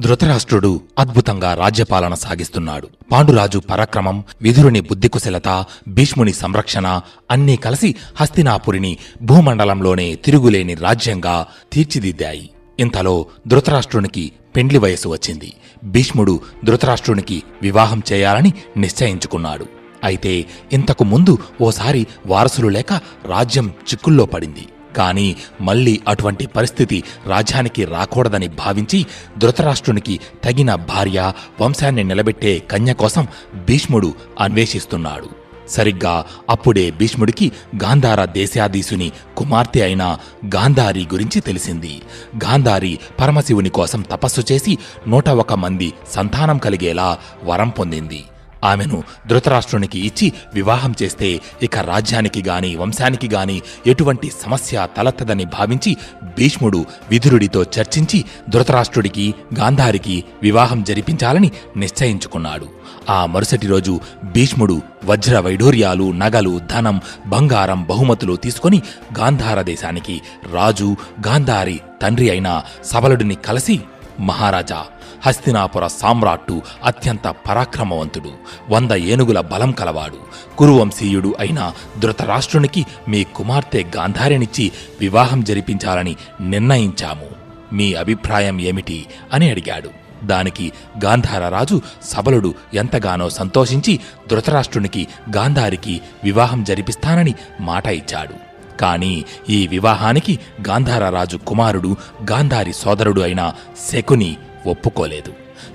ధృతరాష్ట్రుడు అద్భుతంగా రాజ్యపాలన సాగిస్తున్నాడు. పాండురాజు పరాక్రమం విదురుని బుద్ధికుశలత భీష్ముని సంరక్షణ అన్నీ కలిసి హస్తినాపురిని భూమండలంలోనే తిరుగులేని రాజ్యంగా తీర్చిదిద్దాయి. ఇంతలో ధృతరాష్ట్రునికి పెండ్లి వయసు వచ్చింది. భీష్ముడు ధృతరాష్ట్రునికి వివాహం చేయాలని నిశ్చయించుకున్నాడు. అయితే ఇంతకు ముందు ఓసారి వారసులు లేక రాజ్యం చిక్కుల్లో పడింది. కానీ మళ్ళీ అటువంటి పరిస్థితి రాజ్యానికి రాకూడదని భావించి ధృతరాష్ట్రునికి తగిన భార్య వంశాన్ని నిలబెట్టే కన్య కోసం భీష్ముడు అన్వేషిస్తున్నాడు. సరిగ్గా అప్పుడే భీష్ముడికి గాంధార దేశాధీశుని కుమార్తె అయిన గాంధారి గురించి తెలిసింది. గాంధారి పరమశివుని కోసం తపస్సు చేసి నూట ఒక మంది సంతానం కలిగేలా వరం పొందింది. ఆమెను ధృతరాష్ట్రునికి ఇచ్చి వివాహం చేస్తే ఇక రాజ్యానికి గాని వంశానికి గాని ఎటువంటి సమస్య తలెత్తదని భావించి భీష్ముడు విధురుడితో చర్చించి ధృతరాష్ట్రుడికి గాంధారికి వివాహం జరిపించాలని నిశ్చయించుకున్నాడు. ఆ మరుసటి రోజు భీష్ముడు వజ్ర వైఢూర్యాలు నగలు ధనం బంగారం బహుమతులు తీసుకొని గాంధార దేశానికి రాజు గాంధారి తండ్రి అయిన సబలుడిని కలిసి మహారాజా హస్తినాపుర సామ్రాట్టు అత్యంత పరాక్రమవంతుడు వంద ఏనుగుల బలం కలవాడు. కురువంశీయుడు అయిన ధృతరాష్ట్రునికి మీ కుమార్తె గాంధారినిచ్చి వివాహం జరిపించాలని నిర్ణయించాము. మీ అభిప్రాయం ఏమిటి? అని అడిగాడు. దానికి గాంధార రాజు సబలుడు ఎంతగానో సంతోషించి ధృతరాష్ట్రునికి గాంధారికి వివాహం జరిపిస్తానని మాట ఇచ్చాడు. కానీ ఈ వివాహానికి గాంధార రాజు కుమారుడు గాంధారి సోదరుడు అయిన శకుని ఒప్పుకోలేదు.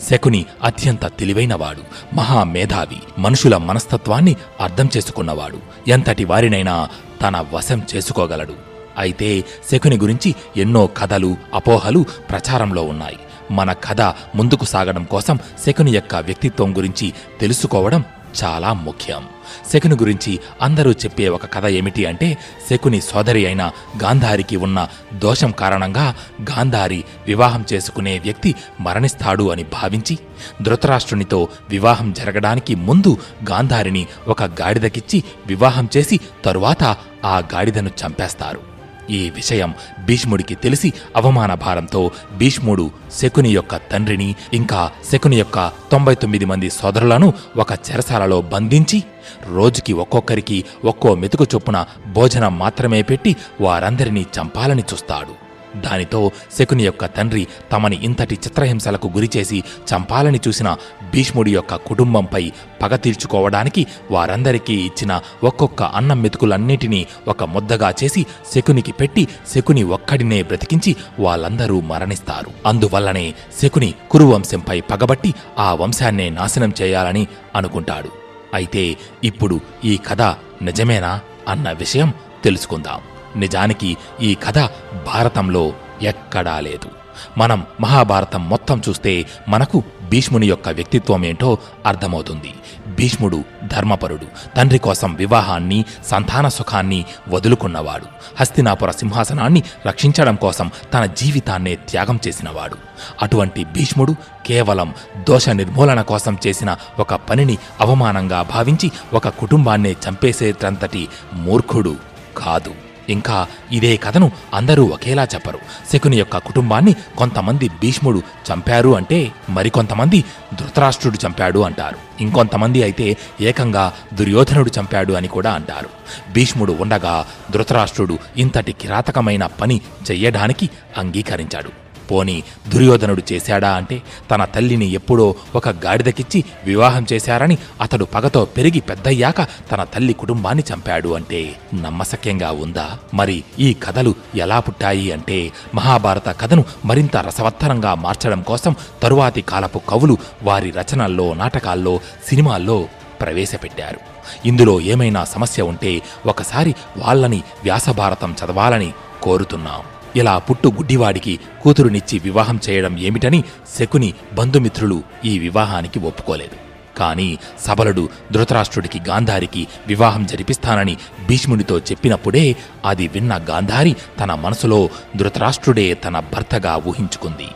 శకుని అత్యంత తెలివైనవాడు మహామేధావి మనుషుల మనస్తత్వాన్ని అర్థం చేసుకున్నవాడు. ఎంతటి వారినైనా తన వశం చేసుకోగలడు. అయితే శకుని గురించి ఎన్నో కథలు అపోహలు ప్రచారంలో ఉన్నాయి. మన కథ ముందుకు సాగడం కోసం శకుని యొక్క వ్యక్తిత్వం గురించి తెలుసుకోవడం చాలా ముఖ్యం. శకుని గురించి అందరూ చెప్పే ఒక కథ ఏమిటి అంటే శకుని సోదరి అయిన గాంధారికి ఉన్న దోషం కారణంగా గాంధారి వివాహం చేసుకునే వ్యక్తి మరణిస్తాడు అని భావించి ధృతరాష్ట్రునితో వివాహం జరగడానికి ముందు గాంధారిని ఒక గాడిదకిచ్చి వివాహం చేసి తరువాత ఆ గాడిదను చంపేస్తారు. ఈ విషయం భీష్ముడికి తెలిసి అవమాన భారంతో భీష్ముడు శకుని యొక్క తండ్రిని ఇంకా శకుని యొక్క తొంభై తొమ్మిది మంది సోదరులను ఒక చెరసాలలో బంధించి రోజుకి ఒక్కొక్కరికి ఒక్కో మెతుకు చొప్పున భోజనం మాత్రమే పెట్టి వారందరినీ చంపాలని చూస్తాడు. దానితో శకుని యొక్క తండ్రి తమని ఇంతటి చిత్రహింసలకు గురిచేసి చంపాలని చూసిన భీష్ముడి యొక్క కుటుంబంపై పగ తీర్చుకోవడానికి వారందరికీ ఇచ్చిన ఒక్కొక్క అన్నం మెతుకులన్నిటినీ ఒక ముద్దగా చేసి శకునికి పెట్టి శకుని ఒక్కడినే బ్రతికించి వాళ్ళందరూ మరణిస్తారు. అందువల్లనే శకుని కురువంశంపై పగబట్టి ఆ వంశాన్నే నాశనం చేయాలని అనుకుంటాడు. అయితే ఇప్పుడు ఈ కథ నిజమేనా అన్న విషయం తెలుసుకుందాం. నిజానికి ఈ కథ భారతంలో ఎక్కడా లేదు. మనం మహాభారతం మొత్తం చూస్తే మనకు భీష్ముని యొక్క వ్యక్తిత్వం ఏంటో అర్థమవుతుంది. భీష్ముడు ధర్మపరుడు తండ్రి కోసం వివాహాన్ని సంతాన సుఖాన్ని వదులుకున్నవాడు హస్తినాపుర సింహాసనాన్ని రక్షించడం కోసం తన జీవితాన్నే త్యాగం చేసినవాడు. అటువంటి భీష్ముడు కేవలం దోష నిర్మూలన కోసం చేసిన ఒక పనిని అవమానంగా భావించి ఒక కుటుంబాన్నే చంపేసేటంతటి మూర్ఖుడు కాదు. ఇంకా ఇదే కథను అందరూ ఒకేలా చెప్పరు. శకుని యొక్క కుటుంబాన్ని కొంతమంది భీష్ముడు చంపారు అంటే మరికొంతమంది ధృతరాష్ట్రుడు చంపాడు అంటారు. ఇంకొంతమంది అయితే ఏకంగా దుర్యోధనుడు చంపాడు అని కూడా అంటారు. భీష్ముడు ఉండగా ధృతరాష్ట్రుడు ఇంతటి కిరాతకమైన పని చెయ్యడానికి అంగీకరించాడు. పోని దుర్యోధనుడు చేశాడా అంటే తన తల్లిని ఎప్పుడో ఒక గాడిదకిచ్చి వివాహం చేశారని అతడు పగతో పెరిగి పెద్దయ్యాక తన తల్లి కుటుంబాన్ని చంపాడు అంటే నమ్మశక్యంగా ఉందా? మరి ఈ కథలు ఎలా పుట్టాయి అంటే మహాభారత కథను మరింత రసవత్తరంగా మార్చడం కోసం తరువాతి కాలపు కవులు వారి రచనల్లో నాటకాల్లో సినిమాల్లో ప్రవేశపెట్టారు. ఇందులో ఏమైనా సమస్య ఉంటే ఒకసారి వాళ్ళని వ్యాసభారతం చదవాలని కోరుతున్నాం. ఇలా పుట్టు గుడ్డివాడికి కూతురునిచ్చి వివాహం చేయడం ఏమిటని శకుని బంధుమిత్రులు ఈ వివాహానికి ఒప్పుకోలేదు. కానీ సబలుడు ధృతరాష్ట్రుడికి గాంధారికి వివాహం జరిపిస్తానని భీష్మునితో చెప్పినప్పుడే అది విన్న గాంధారి తన మనసులో ధృతరాష్ట్రుడే తన భర్తగా ఊహించుకుంది.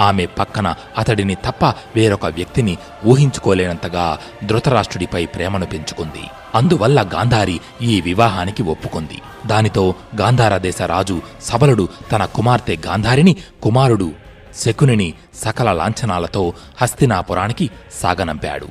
ఆమె పక్కన అతడిని తప్ప వేరొక వ్యక్తిని ఊహించుకోలేనంతగా ధృతరాష్ట్రుడిపై ప్రేమను పెంచుకుంది. అందువల్ల గాంధారి ఈ వివాహానికి ఒప్పుకుంది. దానితో గాంధార దేశ రాజు సబలుడు తన కుమార్తె గాంధారిని కుమారుడు శకునిని సకల లాంఛనాలతో హస్తినాపురానికి సాగనంపాడు.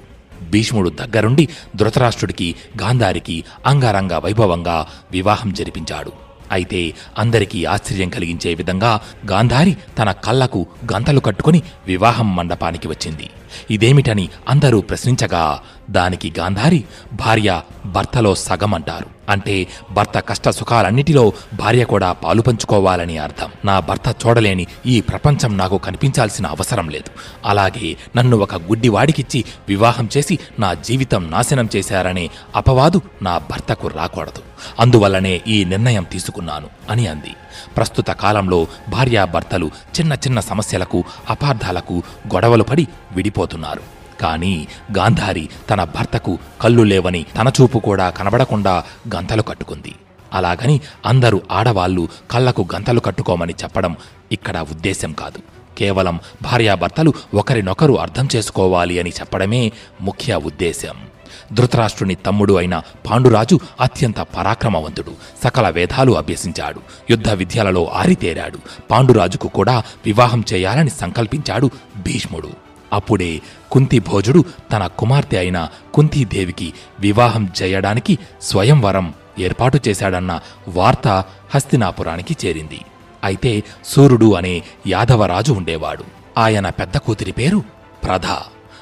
భీష్ముడు దగ్గరుండి ధృతరాష్ట్రుడికి గాంధారికి అంగరంగ వైభవంగా వివాహం జరిపించాడు. అయితే అందరికీ ఆశ్చర్యం కలిగించే విధంగా గాంధారి తన కళ్ళకు గంతలు కట్టుకుని వివాహం మండపానికి వచ్చింది. ఇదేమిటని అందరూ ప్రశ్నించగా దానికి గాంధారి భార్య భర్తలో సగం అంటారు. అంటే భర్త కష్ట సుఖాలన్నిటిలో భార్య కూడా పాలు పంచుకోవాలని అర్థం. నా భర్త చూడలేని ఈ ప్రపంచం నాకు కనిపించాల్సిన అవసరం లేదు. అలాగే నన్ను ఒక గుడ్డివాడికిచ్చి వివాహం చేసి నా జీవితం నాశనం చేశారనే అపవాదు నా భర్తకు రాకూడదు. అందువల్లనే ఈ నిర్ణయం తీసుకున్నాను అని అంది. ప్రస్తుత కాలంలో భార్యాభర్తలు చిన్న చిన్న సమస్యలకు అపార్థాలకు గొడవలు పడి విడిపోతున్నారు. కానీ గాంధారి తన భర్తకు కళ్ళు లేవని తన చూపు కూడా కనబడకుండా గంతలు కట్టుకుంది. అలాగని అందరూ ఆడవాళ్ళు కళ్ళకు గంతలు కట్టుకోమని చెప్పడం ఇక్కడ ఉద్దేశం కాదు. కేవలం భార్యాభర్తలు ఒకరినొకరు అర్థం చేసుకోవాలి అని చెప్పడమే ముఖ్య ఉద్దేశం ధృతరాష్ట్రుని తమ్ముడు అయిన పాండురాజు అత్యంత పరాక్రమవంతుడు. సకల వేదాలు అభ్యసించాడు. యుద్ధ విద్యలలో ఆరితేరాడు. పాండురాజుకు కూడా వివాహం చేయాలని సంకల్పించాడు భీష్ముడు. అప్పుడే కుంతి భోజుడు తన కుమార్తె అయిన కుంతీదేవికి వివాహం చేయడానికి స్వయంవరం ఏర్పాటు చేశాడన్న వార్త హస్తినాపురానికి చేరింది. అయితే సూర్యుడు అనే యాదవరాజు ఉండేవాడు. ఆయన పెద్ద కూతురి పేరు ప్రధ.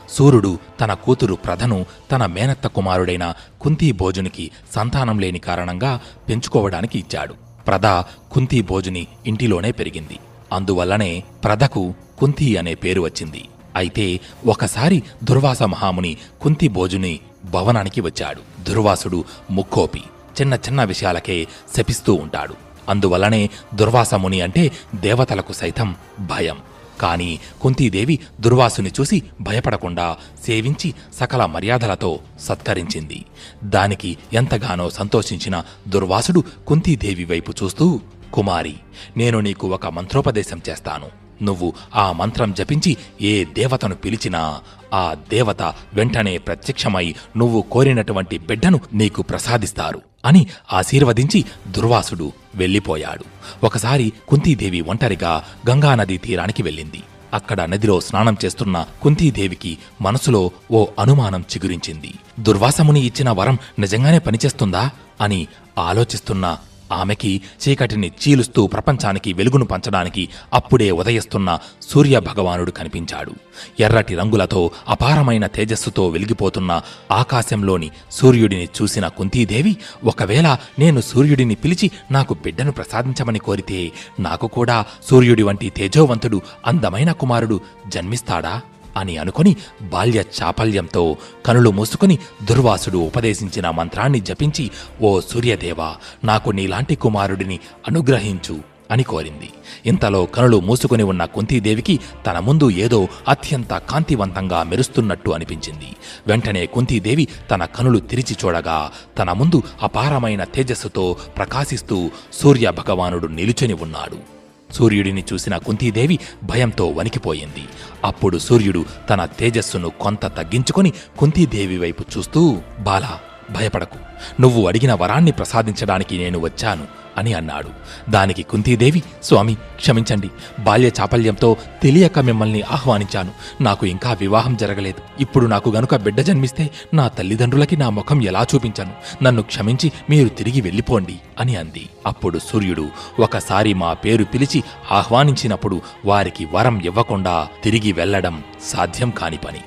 సూర్యుడు తన కూతురు ప్రధను తన మేనత్త కుమారుడైన కుంతీ భోజునికి సంతానం లేని కారణంగా పెంచుకోవడానికి ఇచ్చాడు. ప్రధ కుంతీ భోజుని ఇంటిలోనే పెరిగింది. అందువల్లనే ప్రధకు కుంతి అనే పేరు వచ్చింది. అయితే ఒకసారి దుర్వాస మహాముని కుంతి భోజుని భవనానికి వచ్చాడు. దుర్వాసుడు ముక్కోపి చిన్న చిన్న విషయాలకే శపిస్తూ ఉంటాడు. అందువల్లనే దుర్వాసముని అంటే దేవతలకు సైతం భయం. కాని కుంతీదేవి దుర్వాసుని చూసి భయపడకుండా సేవించి సకల మర్యాదలతో సత్కరించింది. దానికి ఎంతగానో సంతోషించిన దుర్వాసుడు కుంతీదేవి వైపు చూస్తూ కుమారి నేను నీకు ఒక మంత్రోపదేశం చేస్తాను. నువ్వు ఆ మంత్రం జపించి ఏ దేవతను పిలిచినా ఆ దేవత వెంటనే ప్రత్యక్షమై నువ్వు కోరినటువంటి బిడ్డను నీకు ప్రసాదిస్తారు అని ఆశీర్వదించి దుర్వాసుడు వెళ్ళిపోయాడు. ఒకసారి కుంతీదేవి ఒంటరిగా గంగానదీ తీరానికి వెళ్ళింది. అక్కడ నదిలో స్నానం చేస్తున్న కుంతీదేవికి మనసులో ఓ అనుమానం చిగురించింది. దుర్వాసముని ఇచ్చిన వరం నిజంగానే పనిచేస్తుందా అని ఆలోచిస్తున్న ఆమెకి చీకటిని చీలుస్తూ ప్రపంచానికి వెలుగును పంచడానికి అప్పుడే ఉదయిస్తున్న సూర్య భగవానుడు కనిపించాడు. ఎర్రటి రంగులతో అపారమైన తేజస్సుతో వెలిగిపోతున్న ఆకాశంలోని సూర్యుడిని చూసిన కుంతీదేవి ఒకవేళ నేను సూర్యుడిని పిలిచి నాకు బిడ్డను ప్రసాదించమని కోరితే నాకు కూడా సూర్యుడి వంటి తేజోవంతుడు అందమైన కుమారుడు జన్మిస్తాడా? అని అనుకుని బాల్య చాపల్యంతో కనులు మూసుకుని దుర్వాసుడు ఉపదేశించిన మంత్రాన్ని జపించి ఓ సూర్యదేవ నాకు నీలాంటి కుమారుడిని అనుగ్రహించు అని కోరింది. ఇంతలో కనులు మూసుకుని ఉన్న కుంతీదేవికి తన ముందు ఏదో అత్యంత కాంతివంతంగా మెరుస్తున్నట్టు అనిపించింది. వెంటనే కుంతీదేవి తన కనులు తెరిచి చూడగా తన ముందు అపారమైన తేజస్సుతో ప్రకాశిస్తూ సూర్య భగవానుడు నిలుచుని ఉన్నాడు. సూర్యుడిని చూసిన కుంతీదేవి భయంతో వణికిపోయింది. అప్పుడు సూర్యుడు తన తేజస్సును కొంత తగ్గించుకొని కుంతీదేవి వైపు చూస్తూ బాలా భయపడకు. నువ్వు అడిగిన వరాన్ని ప్రసాదించడానికి నేను వచ్చాను అని అన్నాడు. దానికి కుంతీదేవి స్వామి క్షమించండి. బాల్య చాపల్యంతో తెలియక మిమ్మల్ని ఆహ్వానించాను. నాకు ఇంకా వివాహం జరగలేదు. ఇప్పుడు నాకు గనుక బిడ్డ జన్మిస్తే నా తల్లిదండ్రులకి నా ముఖం ఎలా చూపించను? నన్ను క్షమించి మీరు తిరిగి వెళ్ళిపోండి అని అంది. అప్పుడు సూర్యుడు ఒకసారి మా పేరు పిలిచి ఆహ్వానించినప్పుడు వారికి వరం ఇవ్వకుండా తిరిగి వెళ్ళడం సాధ్యం కాని పని.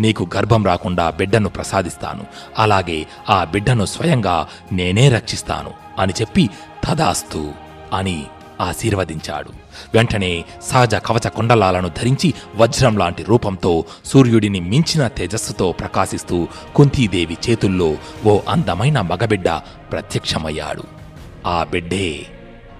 నీకు గర్భం రాకుండా బిడ్డను ప్రసాదిస్తాను. అలాగే ఆ బిడ్డను స్వయంగా నేనే రక్షిస్తాను అని చెప్పి తదాస్తు అని ఆశీర్వదించాడు. వెంటనే సహజ కవచ కుండలాలను ధరించి వజ్రం లాంటి రూపంతో సూర్యుడిని మించిన తేజస్సుతో ప్రకాశిస్తూ కుంతీదేవి చేతుల్లో ఓ అందమైన మగబిడ్డ ప్రత్యక్షమయ్యాడు. ఆ బిడ్డే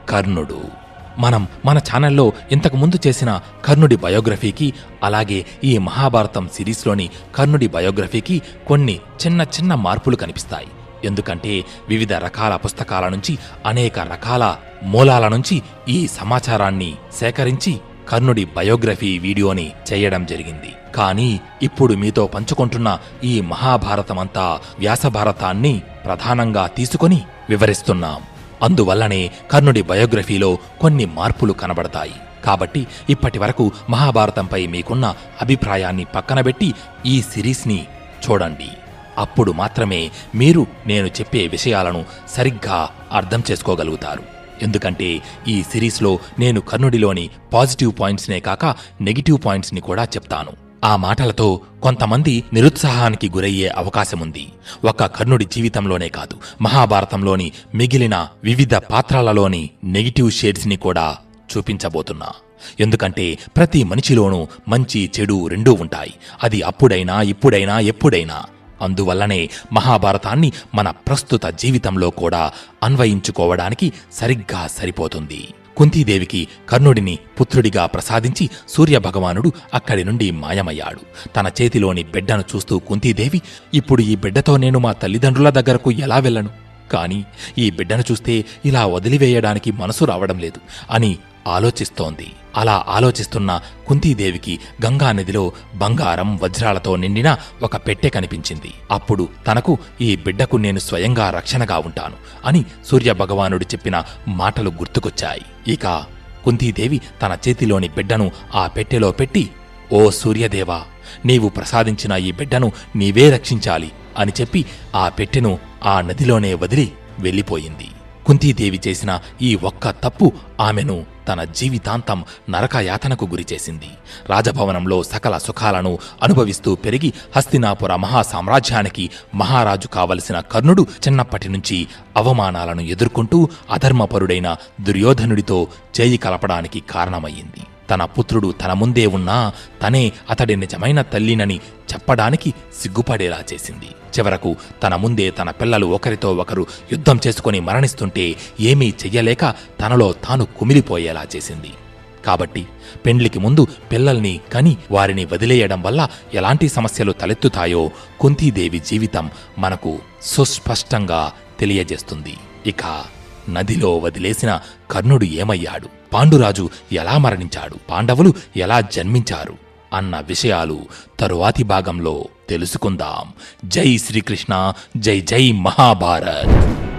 కర్ణుడు. మనం మన ఛానల్లో ఇంతకుముందు చేసిన కర్ణుడి బయోగ్రఫీకి అలాగే ఈ మహాభారతం సిరీస్లోని కర్ణుడి బయోగ్రఫీకి కొన్ని చిన్న చిన్న మార్పులు కనిపిస్తాయి. ఎందుకంటే వివిధ రకాల పుస్తకాల నుంచి అనేక రకాల మూలాల నుంచి ఈ సమాచారాన్ని సేకరించి కర్ణుడి బయోగ్రఫీ వీడియోని చేయడం జరిగింది. కానీ ఇప్పుడు మీతో పంచుకుంటున్న ఈ మహాభారతమంతా వ్యాసభారతాన్ని ప్రధానంగా తీసుకొని వివరిస్తున్నాం. అందువల్లనే కర్ణుడి బయోగ్రఫీలో కొన్ని మార్పులు కనబడతాయి. కాబట్టి ఇప్పటి వరకు మహాభారతంపై మీకున్న అభిప్రాయాన్ని పక్కనబెట్టి ఈ సిరీస్ని చూడండి. అప్పుడు మాత్రమే మీరు నేను చెప్పే విషయాలను సరిగ్గా అర్థం చేసుకోగలుగుతారు. ఎందుకంటే ఈ సిరీస్లో నేను కర్ణుడిలోని పాజిటివ్ పాయింట్స్నే కాక నెగిటివ్ పాయింట్స్ని కూడా చెప్తాను. ఆ మాటలతో కొంతమంది నిరుత్సాహానికి గురయ్యే అవకాశముంది. ఒక్క కర్ణుడి జీవితంలోనే కాదు మహాభారతంలోని మిగిలిన వివిధ పాత్రలలోని నెగిటివ్ షేడ్స్ని కూడా చూపించబోతున్నా. ఎందుకంటే ప్రతి మనిషిలోనూ మంచి చెడు రెండూ ఉంటాయి. అది అప్పుడైనా ఇప్పుడైనా ఎప్పుడైనా. అందువల్లనే మహాభారతాన్ని మన ప్రస్తుత జీవితంలో కూడా అన్వయించుకోవడానికి సరిగ్గా సరిపోతుంది. కుంతీదేవికి కర్ణుడిని పుత్రుడిగా ప్రసాదించి సూర్యభగవానుడు అక్కడి నుండి మాయమయ్యాడు. తన చేతిలోని బిడ్డను చూస్తూ కుంతీదేవి ఇప్పుడు ఈ బిడ్డతో నేను మా తల్లిదండ్రుల దగ్గరకు ఎలా వెళ్ళను? కాని ఈ బిడ్డను చూస్తే ఇలా వదిలివేయడానికి మనసు రావడం లేదు అని ఆలోచిస్తోంది. అలా ఆలోచిస్తున్న కుంతీదేవికి గంగా నదిలో బంగారం వజ్రాలతో నిండిన ఒక పెట్టె కనిపించింది. అప్పుడు తనకు ఈ బిడ్డకు నేను స్వయంగా రక్షణగా ఉంటాను అని సూర్యభగవానుడు చెప్పిన మాటలు గుర్తుకొచ్చాయి. ఇక కుంతీదేవి తన చేతిలోని బిడ్డను ఆ పెట్టెలో పెట్టి ఓ సూర్యదేవా నీవు ప్రసాదించిన ఈ బిడ్డను నీవే రక్షించాలి అని చెప్పి ఆ పెట్టెను ఆ నదిలోనే వదిలి వెళ్ళిపోయింది. కుంతీదేవి చేసిన ఈ ఒక్క తప్పు ఆమెను తన జీవితాంతం నరకయాతనకు గురిచేసింది. రాజభవనంలో సకల సుఖాలను అనుభవిస్తూ పెరిగి హస్తినాపుర మహాసామ్రాజ్యానికి మహారాజు కావలసిన కర్ణుడు చిన్నప్పటి నుంచి అవమానాలను ఎదుర్కొంటూ అధర్మపరుడైన దుర్యోధనుడితో చేయి కలపడానికి కారణమయ్యింది. తన పుత్రుడు తన ముందే ఉన్నా తనే అతడి నిజమైన తల్లినని చెప్పడానికి సిగ్గుపడేలా చేసింది. చివరకు తన ముందే తన పిల్లలు ఒకరితో ఒకరు యుద్ధం చేసుకుని మరణిస్తుంటే ఏమీ చెయ్యలేక తనలో తాను కుమిలిపోయేలా చేసింది. కాబట్టి పెండ్లికి ముందు పిల్లల్ని కని వారిని వదిలేయడం వల్ల ఎలాంటి సమస్యలు తలెత్తుతాయో కుంతీదేవి జీవితం మనకు సుస్పష్టంగా తెలియజేస్తుంది. ఇక నదిలో వదిలేసిన కర్ణుడు ఏమయ్యాడు? పాండురాజు ఎలా మరణించాడు? పాండవులు ఎలా జన్మించారు? అన్న విషయాలు తరువాతి భాగంలో తెలుసుకుందాం. జై శ్రీకృష్ణ జై జై మహాభారత్.